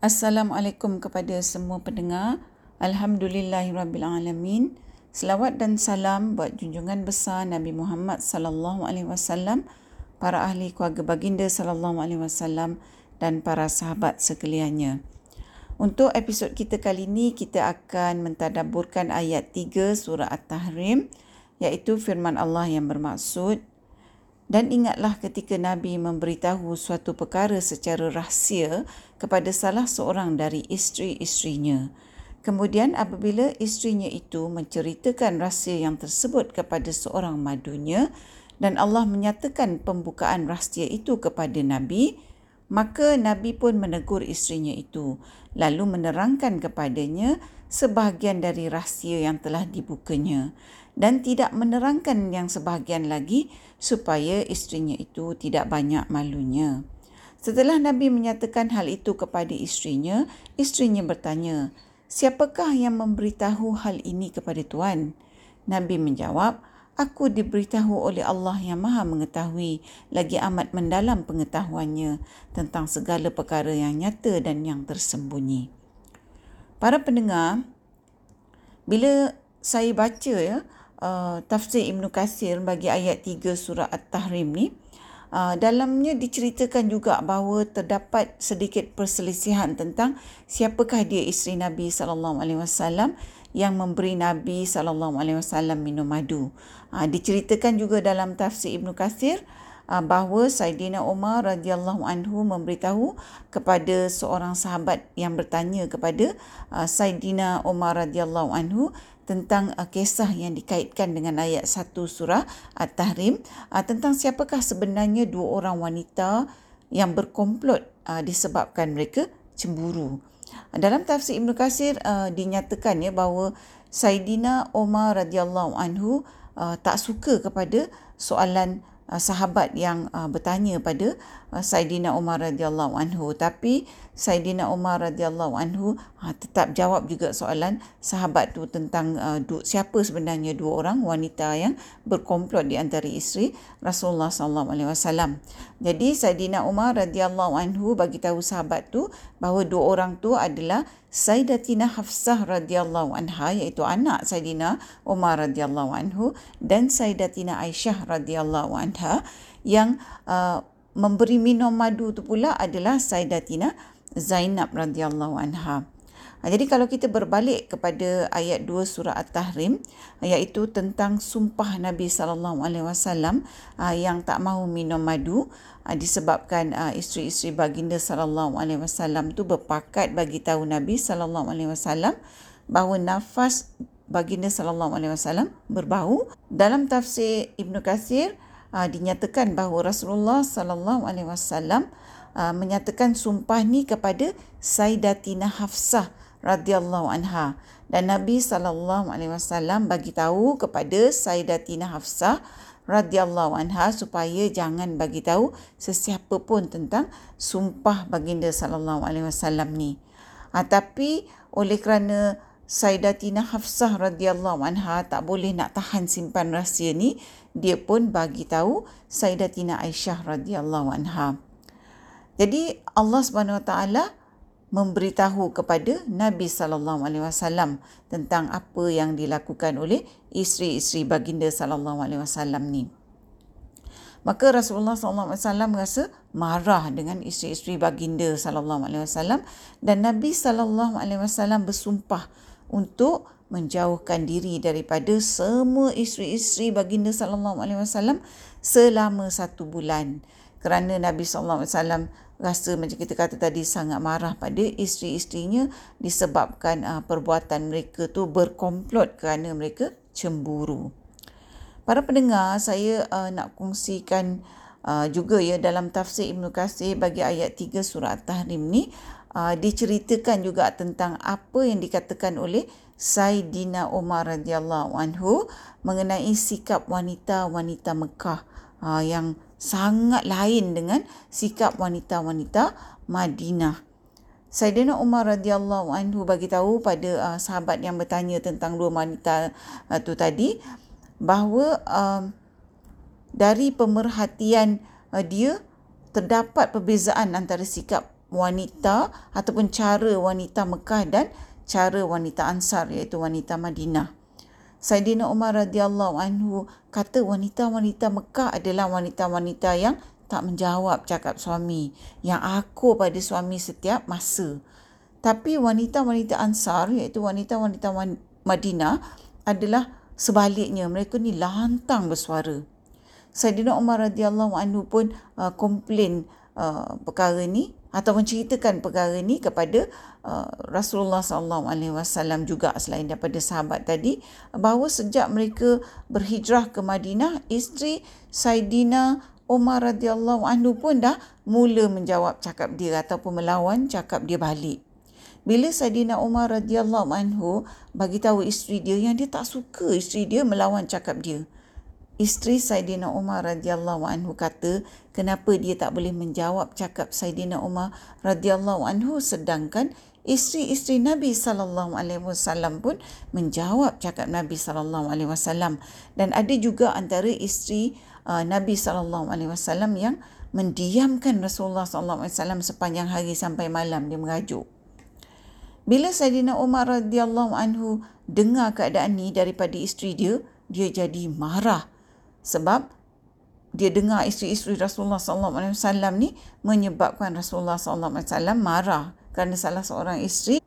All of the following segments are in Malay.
Assalamualaikum kepada semua pendengar. Alhamdulillahirabbilalamin. Selawat dan salam buat junjungan besar Nabi Muhammad sallallahu alaihi wasallam, para ahli keluarga baginda sallallahu alaihi wasallam dan para sahabat sekaliannya. Untuk episod kita kali ini kita akan mentadabburkan ayat 3 surah At-Tahrim iaitu firman Allah yang bermaksud dan ingatlah ketika Nabi memberitahu suatu perkara secara rahsia kepada salah seorang dari isteri-isterinya. Kemudian apabila isterinya itu menceritakan rahsia yang tersebut kepada seorang madunya dan Allah menyatakan pembukaan rahsia itu kepada Nabi, maka Nabi pun menegur isterinya itu lalu menerangkan kepadanya sebahagian dari rahsia yang telah dibukanya dan tidak menerangkan yang sebahagian lagi supaya isterinya itu tidak banyak malunya. Setelah Nabi menyatakan hal itu kepada isterinya, isterinya bertanya, "Siapakah yang memberitahu hal ini kepada tuan?" Nabi menjawab, "Aku diberitahu oleh Allah yang Maha mengetahui lagi amat mendalam pengetahuannya tentang segala perkara yang nyata dan yang tersembunyi." Para pendengar, bila saya baca ya, uh, tafsir Ibn Qasir bagi ayat 3 surah At-Tahrim ni, uh, dalamnya diceritakan juga bahawa terdapat sedikit perselisihan tentang siapakah dia isteri Nabi sallallahu alaihi wasallam yang memberi Nabi sallallahu alaihi wasallam minum madu. Uh, diceritakan juga dalam tafsir Ibn Qasir uh, bahawa Saidina Umar radhiyallahu anhu memberitahu kepada seorang sahabat yang bertanya kepada uh, Saidina Umar radhiyallahu anhu tentang uh, kisah yang dikaitkan dengan ayat 1 surah At-Tahrim uh, tentang siapakah sebenarnya dua orang wanita yang berkomplot uh, disebabkan mereka cemburu. Dalam tafsir Ibn Qasir uh, dinyatakan ya bahawa Saidina Umar radhiyallahu anhu uh, tak suka kepada soalan sahabat yang uh, bertanya pada uh, Saidina Umar radhiyallahu anhu tapi Saidina Umar radhiyallahu anhu uh, tetap jawab juga soalan sahabat tu tentang uh, du, siapa sebenarnya dua orang wanita yang berkomplot di antara isteri Rasulullah sallallahu alaihi wasallam. Jadi Saidina Umar radhiyallahu anhu bagi tahu sahabat tu bahawa dua orang tu adalah Sayyidatina Hafsah radhiyallahu anha iaitu anak Sayyidina Umar radhiyallahu anhu dan Sayyidatina Aisyah radhiyallahu anha yang uh, memberi minum madu tu pula adalah Sayyidatina Zainab radhiyallahu anha. Ha, jadi kalau kita berbalik kepada ayat 2 surah At-Tahrim iaitu tentang sumpah Nabi sallallahu alaihi wasallam ha, yang tak mahu minum madu ha, disebabkan isteri-isteri baginda sallallahu alaihi wasallam tu berpakat bagi tahu Nabi sallallahu alaihi wasallam bahawa nafas baginda sallallahu alaihi wasallam berbau. Dalam tafsir Ibnu Katsir dinyatakan bahawa Rasulullah sallallahu alaihi wasallam menyatakan sumpah ni kepada Sayyidatina Hafsah radhiyallahu anha dan Nabi sallallahu alaihi wasallam bagi tahu kepada Sayyidatina Hafsah radhiyallahu anha supaya jangan bagi tahu sesiapa pun tentang sumpah baginda sallallahu alaihi wasallam ni. Ha, tapi oleh kerana Sayyidatina Hafsah radhiyallahu anha tak boleh nak tahan simpan rahsia ni, dia pun bagi tahu Sayyidatina Aisyah radhiyallahu anha. Jadi Allah Subhanahu Wa Taala memberitahu kepada Nabi sallallahu alaihi wasallam tentang apa yang dilakukan oleh isteri-isteri baginda sallallahu alaihi wasallam ni. Maka Rasulullah sallallahu alaihi wasallam rasa marah dengan isteri-isteri baginda sallallahu alaihi wasallam dan Nabi sallallahu alaihi wasallam bersumpah untuk menjauhkan diri daripada semua isteri-isteri baginda sallallahu alaihi wasallam selama satu bulan kerana Nabi sallallahu alaihi wasallam rasa macam kita kata tadi sangat marah pada isteri-isterinya disebabkan uh, perbuatan mereka tu berkomplot kerana mereka cemburu. Para pendengar, saya uh, nak kongsikan uh, juga ya dalam tafsir Ibn Qasir bagi ayat 3 surah Tahrim ni uh, diceritakan juga tentang apa yang dikatakan oleh Saidina Umar radhiyallahu anhu mengenai sikap wanita-wanita Mekah uh, yang sangat lain dengan sikap wanita-wanita Madinah. Saidina Umar radhiyallahu anhu bagi tahu pada uh, sahabat yang bertanya tentang dua wanita uh, tu tadi bahawa uh, dari pemerhatian uh, dia terdapat perbezaan antara sikap wanita ataupun cara wanita Mekah dan cara wanita Ansar iaitu wanita Madinah. Saidina Umar radhiyallahu anhu kata wanita-wanita Mekah adalah wanita-wanita yang tak menjawab cakap suami, yang aku pada suami setiap masa. Tapi wanita-wanita Ansar iaitu wanita-wanita Madinah adalah sebaliknya mereka ni lantang bersuara. Saidina Umar radhiyallahu anhu pun uh, komplain uh, perkara ni atau menceritakan perkara ni kepada uh, Rasulullah sallallahu alaihi wasallam juga selain daripada sahabat tadi bahawa sejak mereka berhijrah ke Madinah isteri Saidina Umar radhiyallahu anhu pun dah mula menjawab cakap dia ataupun melawan cakap dia balik. Bila Saidina Umar radhiyallahu anhu bagi tahu isteri dia yang dia tak suka isteri dia melawan cakap dia isteri Saidina Umar radhiyallahu anhu kata kenapa dia tak boleh menjawab cakap Saidina Umar radhiyallahu anhu sedangkan isteri-isteri Nabi sallallahu alaihi wasallam pun menjawab cakap Nabi sallallahu alaihi wasallam? Dan ada juga antara isteri uh, Nabi sallallahu alaihi wasallam yang mendiamkan Rasulullah sallallahu alaihi wasallam sepanjang hari sampai malam dia merajuk. Bila Saidina Umar radhiyallahu anhu dengar keadaan ni daripada isteri dia dia jadi marah sebab dia dengar isteri-isteri Rasulullah sallallahu alaihi wasallam ni menyebabkan Rasulullah sallallahu alaihi wasallam marah kerana salah seorang isteri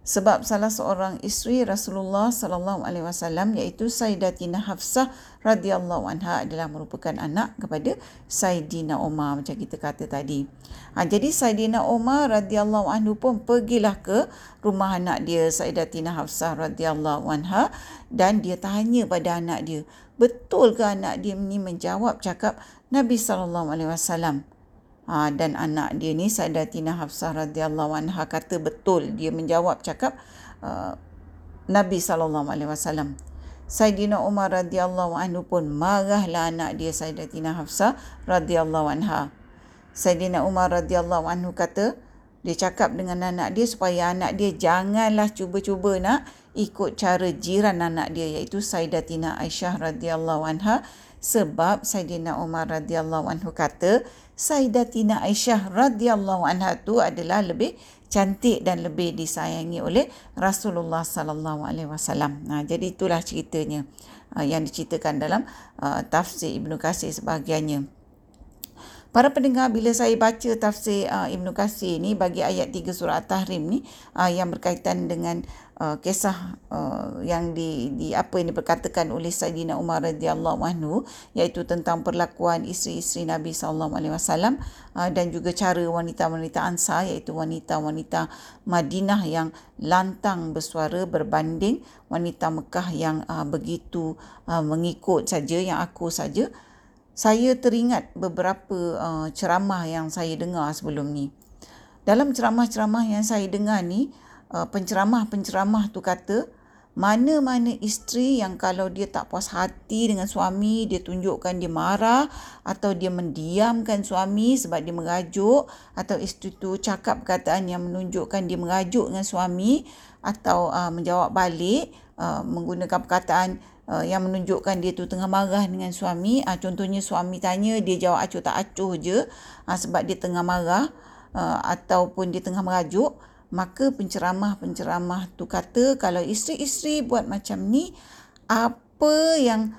sebab salah seorang isteri Rasulullah sallallahu alaihi wasallam iaitu Sayyidatina Hafsah radhiyallahu anha adalah merupakan anak kepada Sayyidina Umar macam kita kata tadi. Ha, jadi Sayyidina Umar radhiyallahu anhu pun pergilah ke rumah anak dia Sayyidatina Hafsah radhiyallahu anha dan dia tanya pada anak dia, betul ke anak dia ni menjawab cakap Nabi sallallahu alaihi wasallam? Ha, dan anak dia ni Sayyidatina Hafsah radhiyallahu anha kata betul dia menjawab cakap uh, Nabi sallallahu alaihi wasallam. Sayyidina Umar radhiyallahu anhu pun marahlah anak dia Sayyidatina Hafsah radhiyallahu anha. Sayyidina Umar radhiyallahu anhu kata dia cakap dengan anak dia supaya anak dia janganlah cuba-cuba nak ikut cara jiran anak dia iaitu Sayyidatina Aisyah radhiyallahu anha sebab Sayyidina Umar radhiyallahu anhu kata Sayyidatina Aisyah radhiyallahu anha tu adalah lebih cantik dan lebih disayangi oleh Rasulullah sallallahu alaihi wasallam. Nah, jadi itulah ceritanya uh, yang diceritakan dalam uh, tafsir Ibnu Katsir sebahagiannya. Para pendengar bila saya baca tafsir uh, Ibnu Katsir ni bagi ayat 3 surah At-Tahrim ni uh, yang berkaitan dengan uh, kisah uh, yang di, di apa yang diperkatakan oleh Saidina Umar radhiyallahu anhu iaitu tentang perlakuan isteri-isteri Nabi sallallahu alaihi wasallam uh, dan juga cara wanita-wanita Ansar iaitu wanita-wanita Madinah yang lantang bersuara berbanding wanita Mekah yang uh, begitu uh, mengikut saja yang aku saja. Saya teringat beberapa uh, ceramah yang saya dengar sebelum ni. Dalam ceramah-ceramah yang saya dengar ni penceramah-penceramah tu kata mana-mana isteri yang kalau dia tak puas hati dengan suami dia tunjukkan dia marah atau dia mendiamkan suami sebab dia merajuk atau isteri tu cakap perkataan yang menunjukkan dia merajuk dengan suami atau uh, menjawab balik uh, menggunakan perkataan uh, yang menunjukkan dia tu tengah marah dengan suami uh, contohnya suami tanya dia jawab acuh tak acuh je uh, sebab dia tengah marah uh, ataupun dia tengah merajuk maka penceramah-penceramah tu kata kalau isteri-isteri buat macam ni apa yang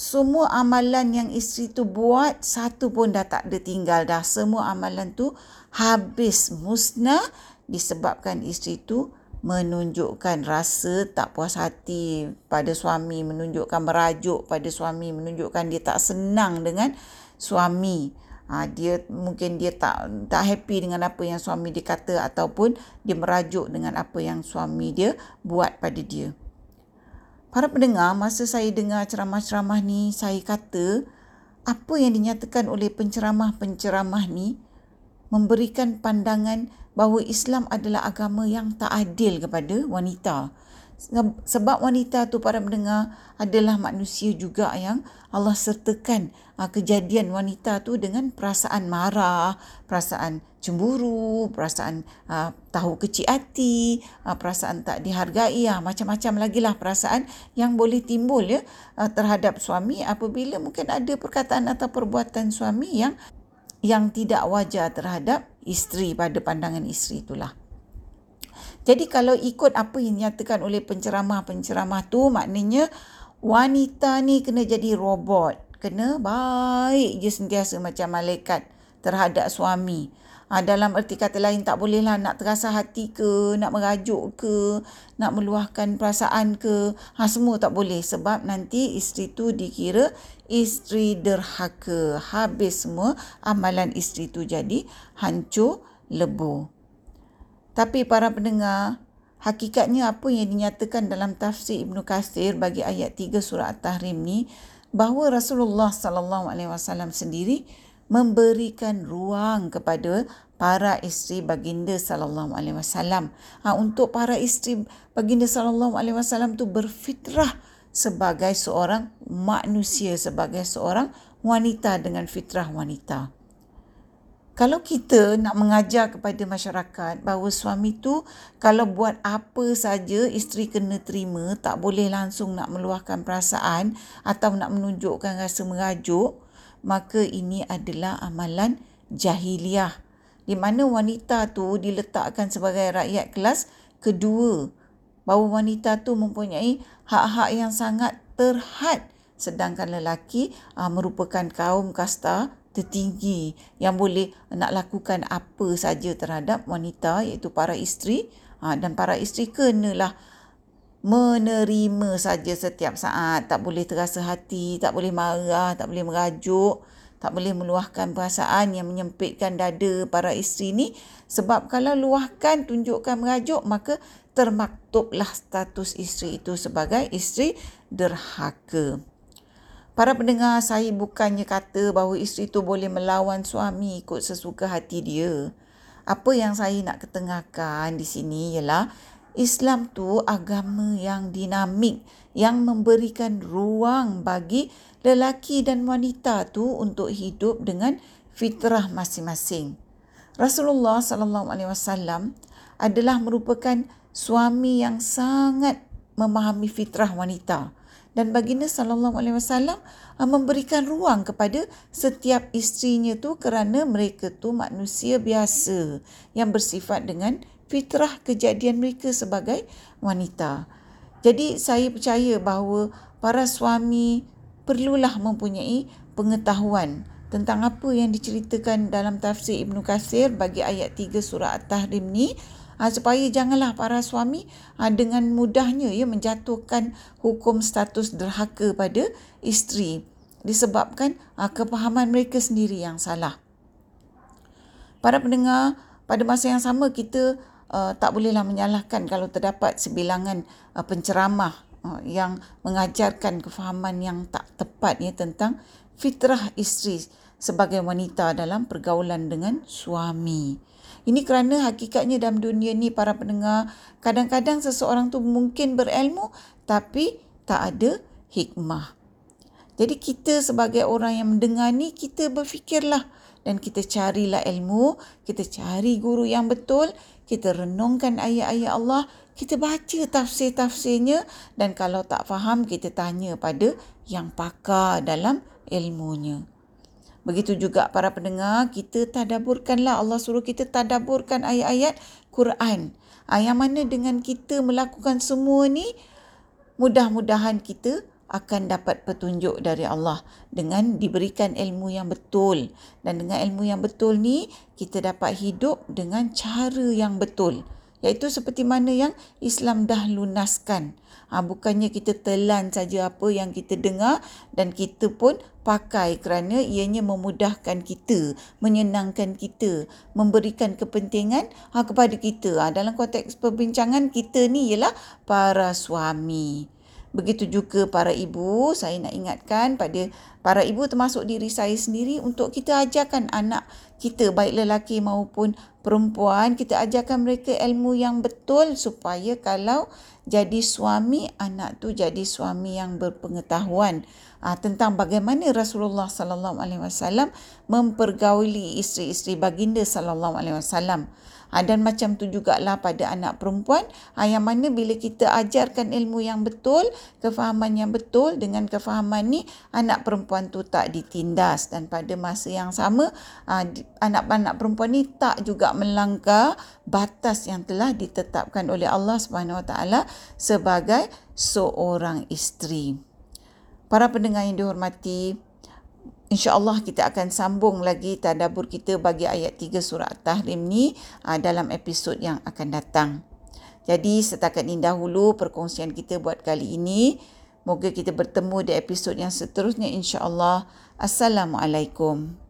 semua amalan yang isteri tu buat satu pun dah tak ada tinggal dah. Semua amalan tu habis musnah disebabkan isteri tu menunjukkan rasa tak puas hati pada suami menunjukkan merajuk pada suami menunjukkan dia tak senang dengan suami ha, dia mungkin dia tak tak happy dengan apa yang suami dia kata ataupun dia merajuk dengan apa yang suami dia buat pada dia. Para pendengar, masa saya dengar ceramah-ceramah ni, saya kata apa yang dinyatakan oleh penceramah-penceramah ni memberikan pandangan bahawa Islam adalah agama yang tak adil kepada wanita sebab wanita tu para mendengar adalah manusia juga yang Allah sertakan uh, kejadian wanita tu dengan perasaan marah, perasaan cemburu, perasaan uh, tahu kecil hati, uh, perasaan tak dihargai, macam-macam lagi lah perasaan yang boleh timbul ya terhadap suami apabila mungkin ada perkataan atau perbuatan suami yang yang tidak wajar terhadap isteri pada pandangan isteri itulah. Jadi kalau ikut apa yang dinyatakan oleh penceramah-penceramah tu maknanya wanita ni kena jadi robot. Kena baik je sentiasa macam malaikat terhadap suami. Ha, dalam erti kata lain tak bolehlah nak terasa hati ke, nak merajuk ke, nak meluahkan perasaan ke. Ha, semua tak boleh sebab nanti isteri tu dikira isteri derhaka. Habis semua amalan isteri tu jadi hancur lebur. Tapi para pendengar, hakikatnya apa yang dinyatakan dalam tafsir Ibnu Katsir bagi ayat 3 surah At-Tahrim ni bahawa Rasulullah sallallahu alaihi wasallam sendiri memberikan ruang kepada para isteri baginda sallallahu alaihi wasallam. Ha untuk para isteri baginda sallallahu alaihi wasallam tu berfitrah sebagai seorang manusia sebagai seorang wanita dengan fitrah wanita kalau kita nak mengajar kepada masyarakat bahawa suami tu kalau buat apa saja isteri kena terima, tak boleh langsung nak meluahkan perasaan atau nak menunjukkan rasa merajuk, maka ini adalah amalan jahiliah. Di mana wanita tu diletakkan sebagai rakyat kelas kedua. Bahawa wanita tu mempunyai hak-hak yang sangat terhad sedangkan lelaki aa, merupakan kaum kasta tertinggi yang boleh nak lakukan apa saja terhadap wanita iaitu para isteri. Ha, dan para isteri kenalah menerima saja setiap saat. Tak boleh terasa hati tak boleh marah tak boleh merajuk tak boleh meluahkan perasaan yang menyempitkan dada para isteri ni. Sebab kalau luahkan tunjukkan merajuk maka termaktublah status isteri itu sebagai isteri derhaka Para pendengar, saya bukannya kata bahawa isteri itu boleh melawan suami ikut sesuka hati dia. Apa yang saya nak ketengahkan di sini ialah Islam tu agama yang dinamik yang memberikan ruang bagi lelaki dan wanita tu untuk hidup dengan fitrah masing-masing. Rasulullah sallallahu alaihi wasallam adalah merupakan suami yang sangat memahami fitrah wanita dan baginda sallallahu alaihi wasallam ah, memberikan ruang kepada setiap isterinya tu kerana mereka tu manusia biasa yang bersifat dengan fitrah kejadian mereka sebagai wanita. Jadi saya percaya bahawa para suami perlulah mempunyai pengetahuan tentang apa yang diceritakan dalam tafsir Ibnu Katsir bagi ayat 3 surah At-Tahrim ni ha, supaya janganlah para suami ha, dengan mudahnya ya menjatuhkan hukum status derhaka pada isteri disebabkan ha, kepahaman mereka sendiri yang salah. Para pendengar, pada masa yang sama kita uh, tak bolehlah menyalahkan kalau terdapat sebilangan uh, penceramah uh, yang mengajarkan kefahaman yang tak tepat ya tentang fitrah isteri sebagai wanita dalam pergaulan dengan suami. Ini kerana hakikatnya dalam dunia ni para pendengar, kadang-kadang seseorang tu mungkin berilmu tapi tak ada hikmah. Jadi kita sebagai orang yang mendengar ni kita berfikirlah dan kita carilah ilmu, kita cari guru yang betul, kita renungkan ayat-ayat Allah, kita baca tafsir-tafsirnya dan kalau tak faham kita tanya pada yang pakar dalam ilmunya. Begitu juga para pendengar, kita tadaburkanlah Allah suruh kita tadaburkan ayat-ayat Quran. Yang mana dengan kita melakukan semua ni, mudah-mudahan kita akan dapat petunjuk dari Allah dengan diberikan ilmu yang betul. Dan dengan ilmu yang betul ni, kita dapat hidup dengan cara yang betul. Iaitu seperti mana yang Islam dah lunaskan. Ha, bukannya kita telan saja apa yang kita dengar dan kita pun pakai kerana ianya memudahkan kita, menyenangkan kita, memberikan kepentingan ha, kepada kita. Ha, dalam konteks perbincangan kita ni ialah para suami. Begitu juga para ibu, saya nak ingatkan pada para ibu termasuk diri saya sendiri untuk kita ajarkan anak kita baik lelaki maupun perempuan, kita ajarkan mereka ilmu yang betul supaya kalau jadi suami, anak tu jadi suami yang berpengetahuan uh, tentang bagaimana Rasulullah sallallahu alaihi wasallam mempergauli isteri-isteri baginda sallallahu alaihi wasallam. Ha, dan macam tu jugalah pada anak perempuan ha, yang mana bila kita ajarkan ilmu yang betul, kefahaman yang betul dengan kefahaman ni anak perempuan tu tak ditindas dan pada masa yang sama ha, anak-anak perempuan ni tak juga melanggar batas yang telah ditetapkan oleh Allah Subhanahu Wa Taala sebagai seorang isteri. Para pendengar yang dihormati, InsyaAllah kita akan sambung lagi tadabur kita bagi ayat 3 surah At-Tahrim ni uh, dalam episod yang akan datang. Jadi setakat ini dahulu perkongsian kita buat kali ini. Moga kita bertemu di episod yang seterusnya insyaAllah. Assalamualaikum.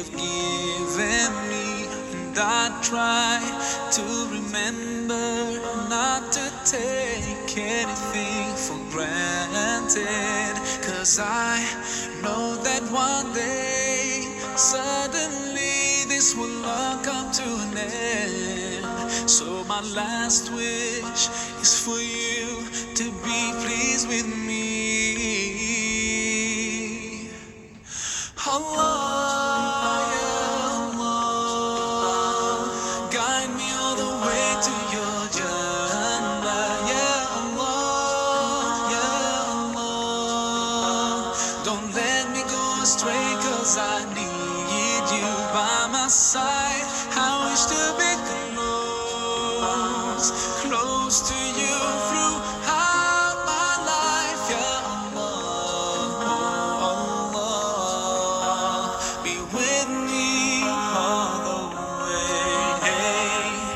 you've given me and I try to remember not to take anything for granted. Cause I know that one day, suddenly, this will all come to an end. So, my last wish is for you to be pleased with me. To your